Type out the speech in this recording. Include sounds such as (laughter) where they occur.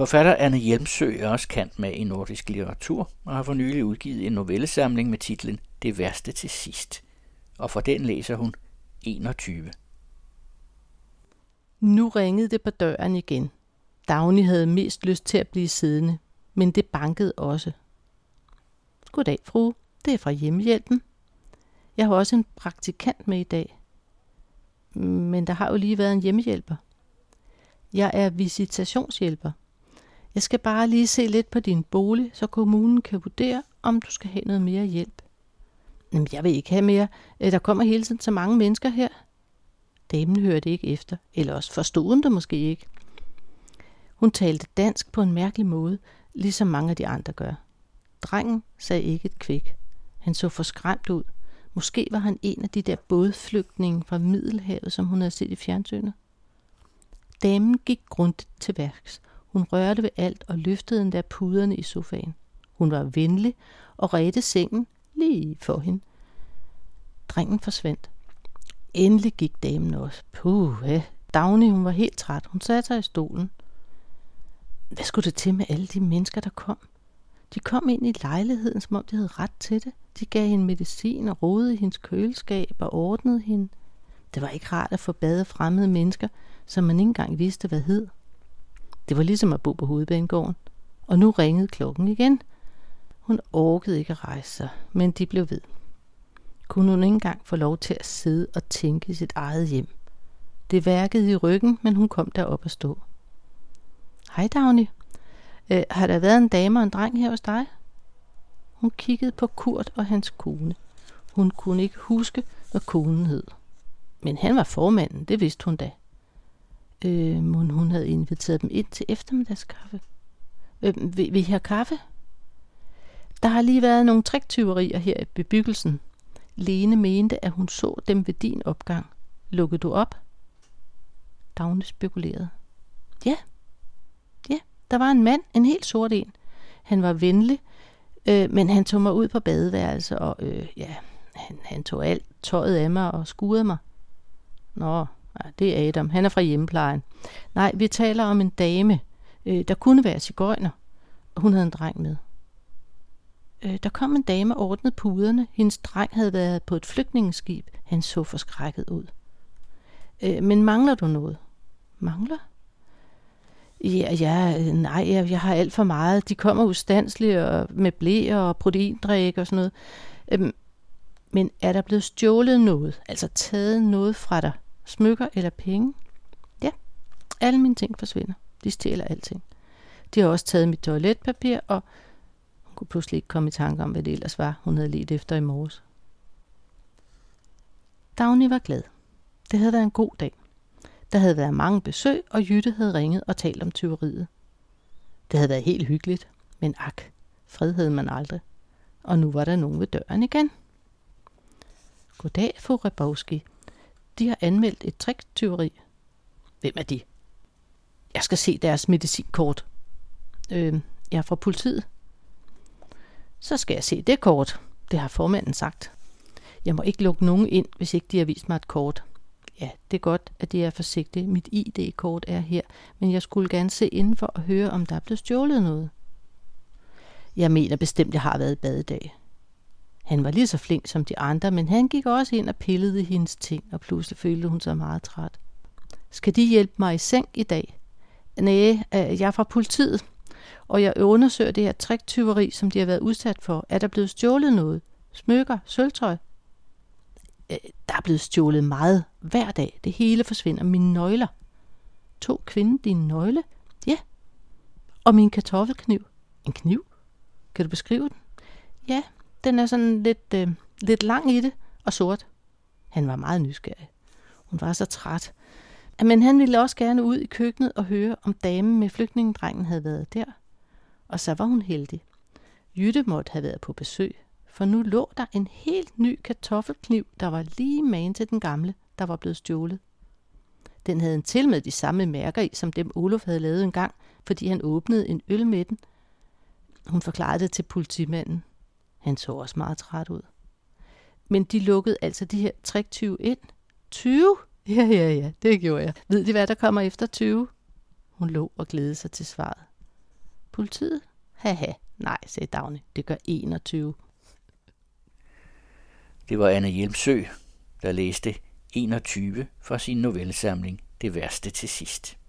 Forfatter Anne Hjelmsø er også kendt med i nordisk litteratur og har for nylig udgivet en novellesamling med titlen Det værste til sidst. Og for den læser hun 21. Nu ringede det på døren igen. Dagny havde mest lyst til at blive siddende, men det bankede også. Goddag, fru. Det er fra hjemmehjælpen. Jeg har også en praktikant med i dag. Men der har jo lige været en hjemmehjælper. Jeg er visitationshjælper. Jeg skal bare lige se lidt på din bolig, så kommunen kan vurdere, om du skal have noget mere hjælp. Jamen, jeg vil ikke have mere. Øh, der kommer hele tiden så mange mennesker her. Damen hørte ikke efter, eller også forstod hun det måske ikke. Hun talte dansk på en mærkelig måde, ligesom mange af de andre gør. Drengen sagde ikke et kvæk. Han så forskræmt ud. Måske var han en af de der bådflygtninge fra Middelhavet, som hun havde set i fjernsynet. Damen gik grundigt til værks. Hun rørte ved alt og løftede endda puderne i sofaen. Hun var venlig og redte sengen lige for hende. Drengen forsvandt. Endelig gik damen også. Puh, ja. Dagny, hun var helt træt. Hun satte sig i stolen. Hvad skulle det til med alle de mennesker, der kom? De kom ind i lejligheden, som om de havde ret til det. De gav hende medicin og rodede i hendes køleskab og ordnede hende. Det var ikke rart at få bade fremmede mennesker, som man ikke engang vidste, hvad hed. Det var ligesom at bo på hovedbanegården. Og nu ringede klokken igen. Hun orkede ikke at rejse sig, men de blev ved. Kunne hun ikke engang få lov til at sidde og tænke i sit eget hjem. Det værkede i ryggen, men hun kom derop at stå. Hej Dagny. Øh, har der været en dame og en dreng her hos dig? Hun kiggede på Kurt og hans kone. Hun kunne ikke huske, hvad konen hed. Men han var formanden, det vidste hun da. Øh, hun, hun havde inviteret dem ind til eftermiddagskaffe. Øh, vil, vil I have kaffe? Der har lige været nogle triktyverier her i bebyggelsen. Lene mente, at hun så dem ved din opgang. Lukkede du op? Dagne spekulerede. Ja. Ja, der var en mand, en helt sort en. Han var venlig, øh, men han tog mig ud på badeværelse, og øh, ja, han, han tog alt tøjet af mig og skurede mig. Nå, Nej, det er Adam. Han er fra hjemmeplejen. Nej, vi taler om en dame. Øh, der kunne være cigøjner. Hun havde en dreng med. Øh, der kom en dame og ordnede puderne. Hendes dreng havde været på et flygtningeskib. Han så forskrækket ud. Øh, men mangler du noget? Mangler? Ja, ja, øh, nej, jeg, jeg har alt for meget. De kommer ustandsligt og med blæ og proteindrik og sådan noget. Øhm, men er der blevet stjålet noget? Altså taget noget fra dig? Smykker eller penge? Ja, alle mine ting forsvinder. De stjæler alting. De har også taget mit toiletpapir, og hun kunne pludselig ikke komme i tanke om, hvad det ellers var, hun havde let efter i morges. Dagny var glad. Det havde været en god dag. Der havde været mange besøg, og Jytte havde ringet og talt om tyveriet. Det havde været helt hyggeligt, men ak, fred havde man aldrig. Og nu var der nogen ved døren igen. Goddag, fru Rebowski. De har anmeldt et triktyveri. Hvem er de? Jeg skal se deres medicinkort. Øh, jeg er fra politiet. Så skal jeg se det kort. Det har formanden sagt. Jeg må ikke lukke nogen ind, hvis ikke de har vist mig et kort. Ja, det er godt, at de er forsigtige. Mit ID-kort er her, men jeg skulle gerne se indenfor og høre, om der er blevet stjålet noget. Jeg mener bestemt, jeg har været i badedag. Han var lige så flink som de andre, men han gik også ind og pillede i hendes ting, og pludselig følte hun sig meget træt. Skal de hjælpe mig i seng i dag? Nej, øh, jeg er fra politiet, og jeg undersøger det her triktyveri, som de har været udsat for. Er der blevet stjålet noget? Smykker? Sølvtøj? Øh, der er blevet stjålet meget hver dag. Det hele forsvinder. Mine nøgler. To kvinde din nøgle? Ja. Og min kartoffelkniv. En kniv? Kan du beskrive den? Ja, den er sådan lidt, øh, lidt lang i det og sort. Han var meget nysgerrig. Hun var så træt. Men han ville også gerne ud i køkkenet og høre, om damen med flygtningedrengen havde været der. Og så var hun heldig. Jytte måtte have været på besøg, for nu lå der en helt ny kartoffelkniv, der var lige magen til den gamle, der var blevet stjålet. Den havde en til med de samme mærker i, som dem Olof havde lavet en gang, fordi han åbnede en øl med den. Hun forklarede det til politimanden. Han så også meget træt ud. Men de lukkede altså de her triktyve ind. 20? (laughs) Ja, ja, ja, det gjorde jeg. Ved de, hvad der kommer efter 20? Hun lå og glædede sig til svaret. Politiet? Haha, nej, sagde Dagne. Det gør 21. Det var Anne Hjelmsø, der læste 21 fra sin novellesamling Det værste til sidst.